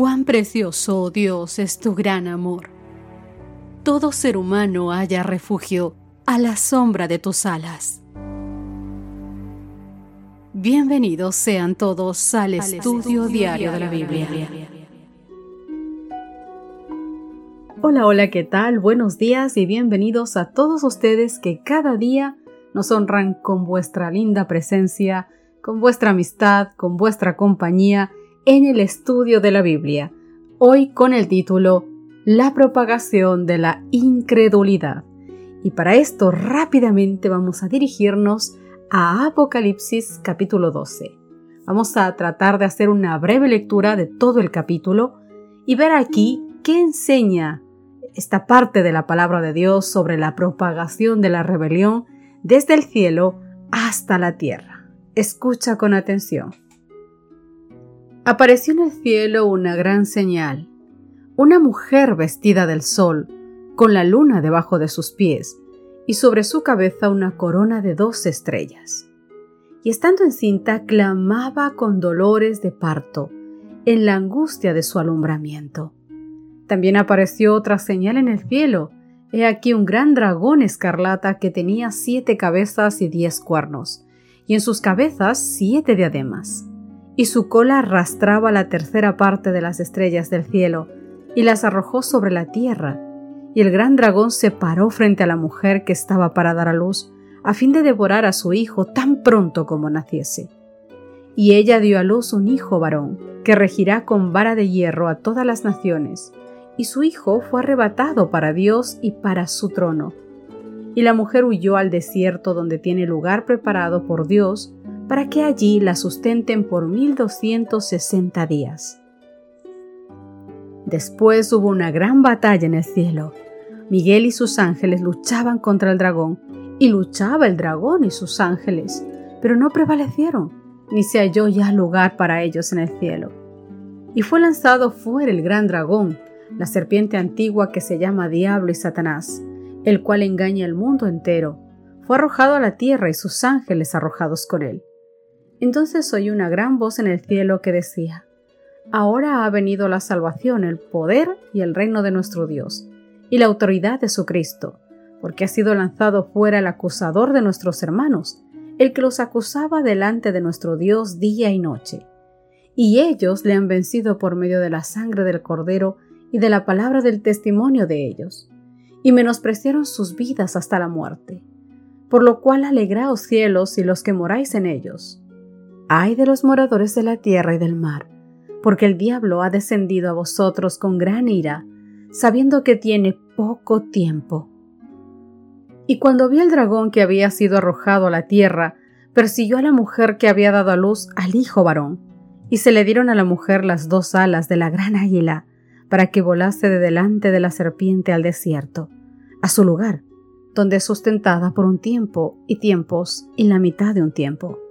Cuán precioso, oh Dios, es tu gran amor. Todo ser humano haya refugio a la sombra de tus alas. Bienvenidos sean todos al, estudio, diario de la Biblia. Hola, hola, ¿qué tal? Buenos días y bienvenidos a todos ustedes que cada día nos honran con vuestra linda presencia, con vuestra amistad, con vuestra compañía en el estudio de la Biblia, hoy con el título La propagación de la incredulidad. Y para esto rápidamente vamos a dirigirnos a Apocalipsis capítulo 12. Vamos a tratar de hacer una breve lectura de todo el capítulo y ver aquí qué enseña esta parte de la palabra de Dios sobre la propagación de la rebelión desde el cielo hasta la tierra. Escucha con atención. Apareció en el cielo una gran señal, una mujer vestida del sol, con la luna debajo de sus pies, y sobre su cabeza una corona de dos estrellas. Y estando encinta clamaba con dolores de parto, en la angustia de su alumbramiento. También apareció otra señal en el cielo, he aquí un gran dragón escarlata que tenía siete cabezas y diez cuernos, y en sus cabezas siete diademas y su cola arrastraba la tercera parte de las estrellas del cielo, y las arrojó sobre la tierra, y el gran dragón se paró frente a la mujer que estaba para dar a luz, a fin de devorar a su hijo tan pronto como naciese. Y ella dio a luz un hijo varón, que regirá con vara de hierro a todas las naciones, y su hijo fue arrebatado para Dios y para su trono. Y la mujer huyó al desierto donde tiene lugar preparado por Dios, para que allí la sustenten por 1260 días. Después hubo una gran batalla en el cielo. Miguel y sus ángeles luchaban contra el dragón, y luchaba el dragón y sus ángeles, pero no prevalecieron, ni se halló ya lugar para ellos en el cielo. Y fue lanzado fuera el gran dragón, la serpiente antigua que se llama Diablo y Satanás, el cual engaña al mundo entero. Fue arrojado a la tierra y sus ángeles arrojados con él. Entonces oí una gran voz en el cielo que decía, Ahora ha venido la salvación, el poder y el reino de nuestro Dios, y la autoridad de su Cristo, porque ha sido lanzado fuera el acusador de nuestros hermanos, el que los acusaba delante de nuestro Dios día y noche. Y ellos le han vencido por medio de la sangre del Cordero y de la palabra del testimonio de ellos, y menospreciaron sus vidas hasta la muerte. Por lo cual alegraos cielos y los que moráis en ellos Ay de los moradores de la tierra y del mar, porque el diablo ha descendido a vosotros con gran ira, sabiendo que tiene poco tiempo. Y cuando vio el dragón que había sido arrojado a la tierra, persiguió a la mujer que había dado a luz al hijo varón, y se le dieron a la mujer las dos alas de la gran águila, para que volase de delante de la serpiente al desierto, a su lugar, donde es sustentada por un tiempo y tiempos y la mitad de un tiempo.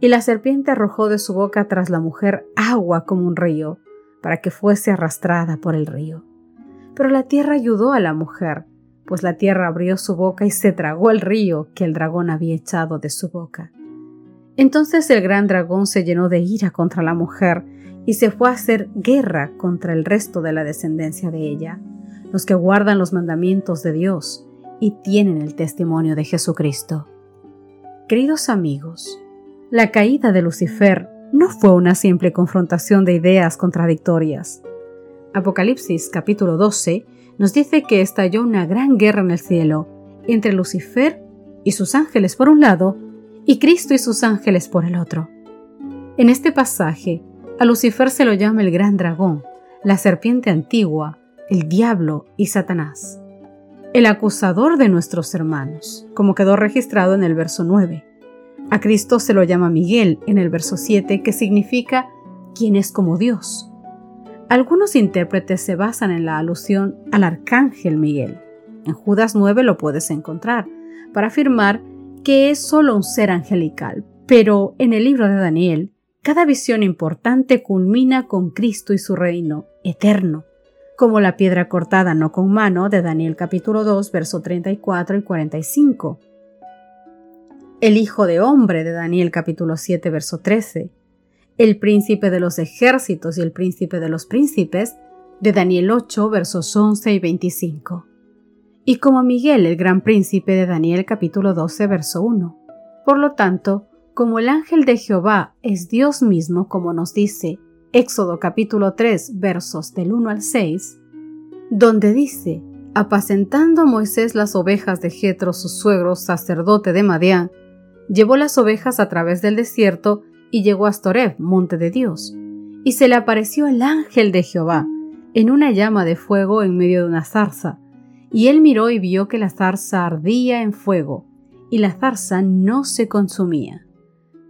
Y la serpiente arrojó de su boca tras la mujer agua como un río, para que fuese arrastrada por el río. Pero la tierra ayudó a la mujer, pues la tierra abrió su boca y se tragó el río que el dragón había echado de su boca. Entonces el gran dragón se llenó de ira contra la mujer y se fue a hacer guerra contra el resto de la descendencia de ella, los que guardan los mandamientos de Dios y tienen el testimonio de Jesucristo. Queridos amigos, la caída de Lucifer no fue una simple confrontación de ideas contradictorias. Apocalipsis capítulo 12 nos dice que estalló una gran guerra en el cielo entre Lucifer y sus ángeles por un lado y Cristo y sus ángeles por el otro. En este pasaje, a Lucifer se lo llama el gran dragón, la serpiente antigua, el diablo y Satanás, el acusador de nuestros hermanos, como quedó registrado en el verso 9. A Cristo se lo llama Miguel en el verso 7, que significa quien es como Dios. Algunos intérpretes se basan en la alusión al arcángel Miguel. En Judas 9 lo puedes encontrar, para afirmar que es solo un ser angelical, pero en el libro de Daniel, cada visión importante culmina con Cristo y su reino eterno, como la piedra cortada no con mano de Daniel capítulo 2, verso 34 y 45 el Hijo de Hombre de Daniel capítulo 7 verso 13, el príncipe de los ejércitos y el príncipe de los príncipes, de Daniel 8, versos 11 y 25. Y como Miguel, el gran príncipe de Daniel capítulo 12, verso 1. Por lo tanto, como el ángel de Jehová es Dios mismo, como nos dice Éxodo capítulo 3, versos del 1 al 6, donde dice, apacentando Moisés las ovejas de Jetro, su suegro, sacerdote de Madián, llevó las ovejas a través del desierto y llegó a Storeb, monte de Dios. Y se le apareció el ángel de Jehová, en una llama de fuego en medio de una zarza. Y él miró y vio que la zarza ardía en fuego, y la zarza no se consumía.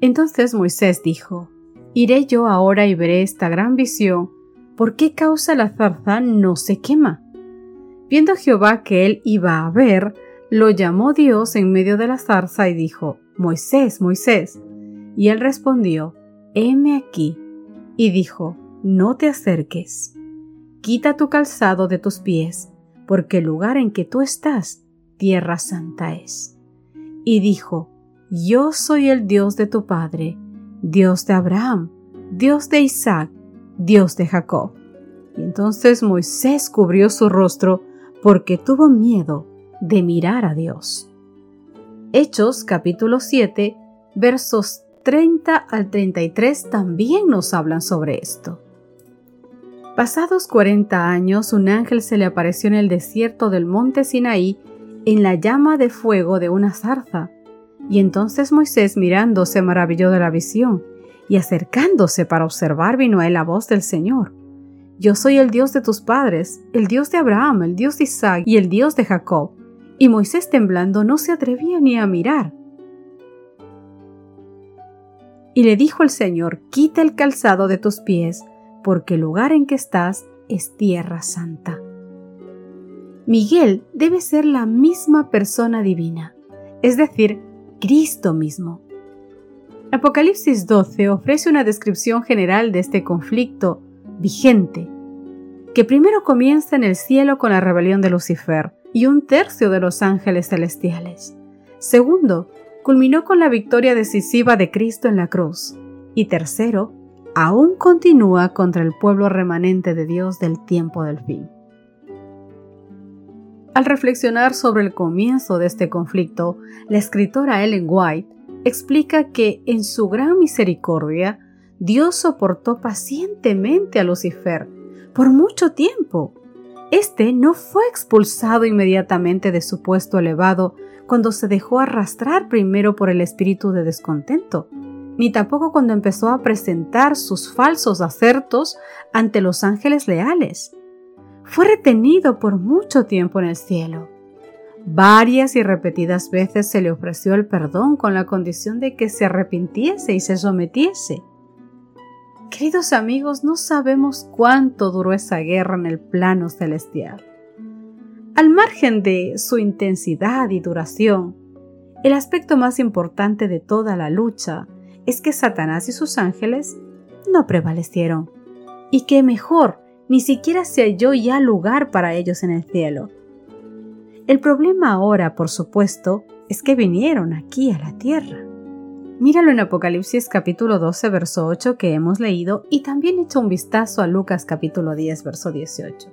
Entonces Moisés dijo, Iré yo ahora y veré esta gran visión, ¿por qué causa la zarza no se quema? Viendo Jehová que él iba a ver, lo llamó Dios en medio de la zarza y dijo, Moisés, Moisés. Y él respondió, heme aquí. Y dijo, no te acerques. Quita tu calzado de tus pies, porque el lugar en que tú estás, tierra santa es. Y dijo, yo soy el Dios de tu Padre, Dios de Abraham, Dios de Isaac, Dios de Jacob. Y entonces Moisés cubrió su rostro porque tuvo miedo de mirar a Dios. Hechos capítulo 7 versos 30 al 33 también nos hablan sobre esto. Pasados 40 años, un ángel se le apareció en el desierto del monte Sinaí en la llama de fuego de una zarza. Y entonces Moisés mirando se maravilló de la visión, y acercándose para observar vino a él la voz del Señor. Yo soy el Dios de tus padres, el Dios de Abraham, el Dios de Isaac y el Dios de Jacob. Y Moisés temblando no se atrevía ni a mirar. Y le dijo el Señor, quita el calzado de tus pies, porque el lugar en que estás es tierra santa. Miguel debe ser la misma persona divina, es decir, Cristo mismo. Apocalipsis 12 ofrece una descripción general de este conflicto vigente, que primero comienza en el cielo con la rebelión de Lucifer y un tercio de los ángeles celestiales. Segundo, culminó con la victoria decisiva de Cristo en la cruz. Y tercero, aún continúa contra el pueblo remanente de Dios del tiempo del fin. Al reflexionar sobre el comienzo de este conflicto, la escritora Ellen White explica que en su gran misericordia, Dios soportó pacientemente a Lucifer por mucho tiempo. Este no fue expulsado inmediatamente de su puesto elevado cuando se dejó arrastrar primero por el espíritu de descontento, ni tampoco cuando empezó a presentar sus falsos acertos ante los ángeles leales. Fue retenido por mucho tiempo en el cielo. Varias y repetidas veces se le ofreció el perdón con la condición de que se arrepintiese y se sometiese. Queridos amigos, no sabemos cuánto duró esa guerra en el plano celestial. Al margen de su intensidad y duración, el aspecto más importante de toda la lucha es que Satanás y sus ángeles no prevalecieron. Y que mejor, ni siquiera se halló ya lugar para ellos en el cielo. El problema ahora, por supuesto, es que vinieron aquí a la tierra. Míralo en Apocalipsis capítulo 12, verso 8 que hemos leído y también echa un vistazo a Lucas capítulo 10, verso 18.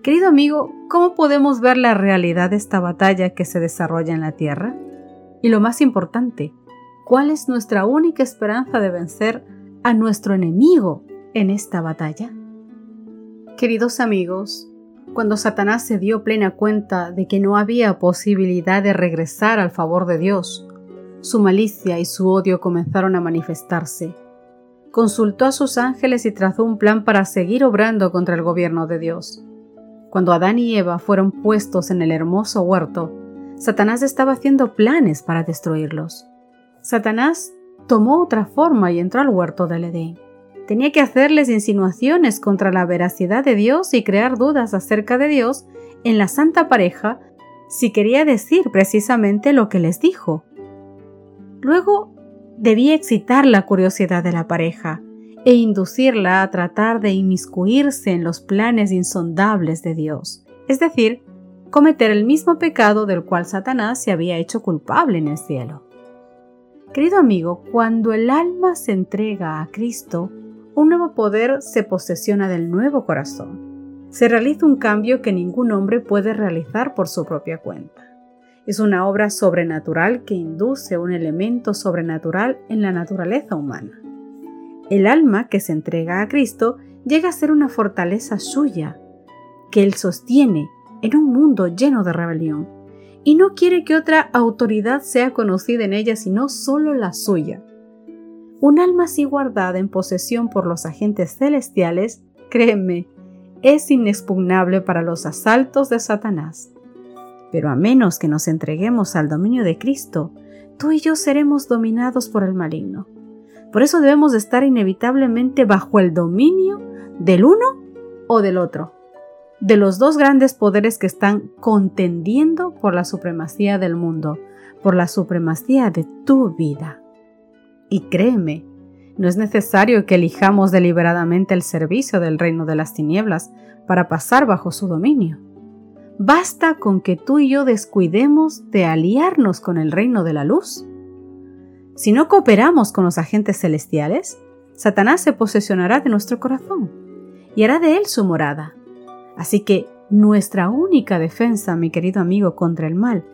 Querido amigo, ¿cómo podemos ver la realidad de esta batalla que se desarrolla en la Tierra? Y lo más importante, ¿cuál es nuestra única esperanza de vencer a nuestro enemigo en esta batalla? Queridos amigos, cuando Satanás se dio plena cuenta de que no había posibilidad de regresar al favor de Dios, su malicia y su odio comenzaron a manifestarse. Consultó a sus ángeles y trazó un plan para seguir obrando contra el gobierno de Dios. Cuando Adán y Eva fueron puestos en el hermoso huerto, Satanás estaba haciendo planes para destruirlos. Satanás tomó otra forma y entró al huerto del Edén. Tenía que hacerles insinuaciones contra la veracidad de Dios y crear dudas acerca de Dios en la santa pareja si quería decir precisamente lo que les dijo. Luego debía excitar la curiosidad de la pareja, e inducirla a tratar de inmiscuirse en los planes insondables de Dios, es decir, cometer el mismo pecado del cual Satanás se había hecho culpable en el cielo. Querido amigo, cuando el alma se entrega a Cristo, un nuevo poder se posesiona del nuevo corazón. Se realiza un cambio que ningún hombre puede realizar por su propia cuenta. Es una obra sobrenatural que induce un elemento sobrenatural en la naturaleza humana. El alma que se entrega a Cristo llega a ser una fortaleza suya, que él sostiene en un mundo lleno de rebelión, y no quiere que otra autoridad sea conocida en ella sino solo la suya. Un alma así guardada en posesión por los agentes celestiales, créeme, es inexpugnable para los asaltos de Satanás. Pero a menos que nos entreguemos al dominio de Cristo, tú y yo seremos dominados por el maligno. Por eso debemos estar inevitablemente bajo el dominio del uno o del otro, de los dos grandes poderes que están contendiendo por la supremacía del mundo, por la supremacía de tu vida. Y créeme, no es necesario que elijamos deliberadamente el servicio del reino de las tinieblas para pasar bajo su dominio. Basta con que tú y yo descuidemos de aliarnos con el reino de la luz si no cooperamos con los agentes celestiales, Satanás se posesionará de nuestro corazón y hará de él su morada. Así que nuestra única defensa, mi querido amigo, contra el mal,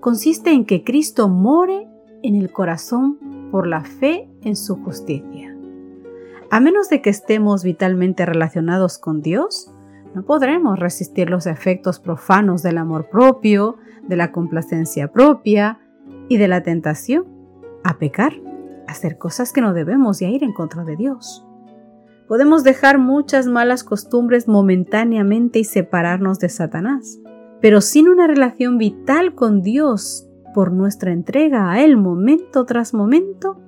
consiste en que Cristo more en el corazón por la fe en su justicia. A menos de que estemos vitalmente relacionados con Dios, no podremos resistir los efectos profanos del amor propio, de la complacencia propia y de la tentación a pecar, a hacer cosas que no debemos y a ir en contra de Dios. Podemos dejar muchas malas costumbres momentáneamente y separarnos de Satanás, pero sin una relación vital con Dios por nuestra entrega a Él momento tras momento,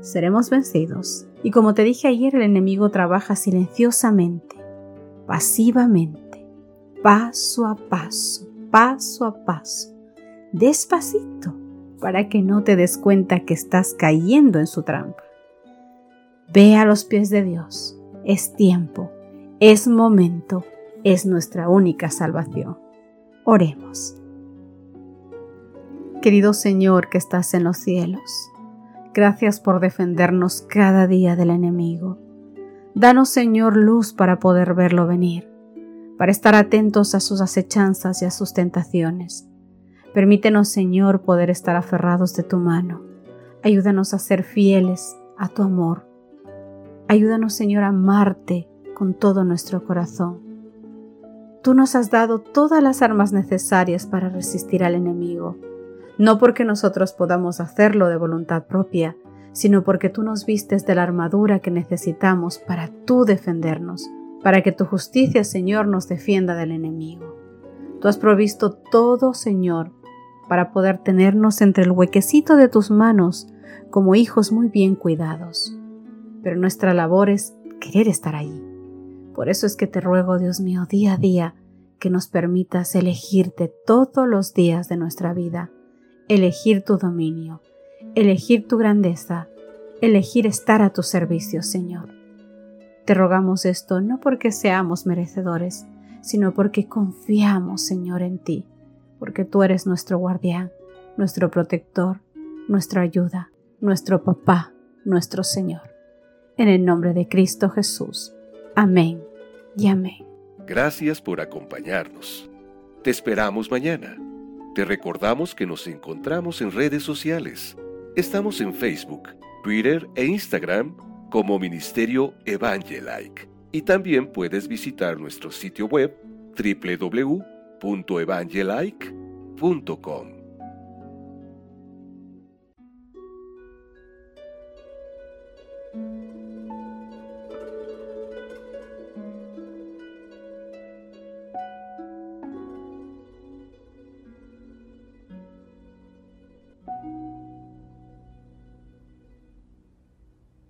seremos vencidos. Y como te dije ayer, el enemigo trabaja silenciosamente, pasivamente, paso a paso, paso a paso, despacito para que no te des cuenta que estás cayendo en su trampa. Ve a los pies de Dios. Es tiempo, es momento, es nuestra única salvación. Oremos. Querido Señor que estás en los cielos, gracias por defendernos cada día del enemigo. Danos, Señor, luz para poder verlo venir, para estar atentos a sus acechanzas y a sus tentaciones Permítenos, Señor, poder estar aferrados de tu mano. Ayúdanos a ser fieles a tu amor. Ayúdanos, Señor, a amarte con todo nuestro corazón. Tú nos has dado todas las armas necesarias para resistir al enemigo, no porque nosotros podamos hacerlo de voluntad propia, sino porque tú nos vistes de la armadura que necesitamos para tú defendernos, para que tu justicia, Señor, nos defienda del enemigo. Tú has provisto todo, Señor, para poder tenernos entre el huequecito de tus manos como hijos muy bien cuidados. Pero nuestra labor es querer estar allí. Por eso es que te ruego, Dios mío, día a día, que nos permitas elegirte todos los días de nuestra vida, elegir tu dominio, elegir tu grandeza, elegir estar a tu servicio, Señor. Te rogamos esto no porque seamos merecedores, sino porque confiamos, Señor, en ti porque tú eres nuestro guardián, nuestro protector, nuestra ayuda, nuestro papá, nuestro Señor. En el nombre de Cristo Jesús. Amén y amén. Gracias por acompañarnos. Te esperamos mañana. Te recordamos que nos encontramos en redes sociales. Estamos en Facebook, Twitter e Instagram como Ministerio Evangelike. Y también puedes visitar nuestro sitio web www.evangelike.com.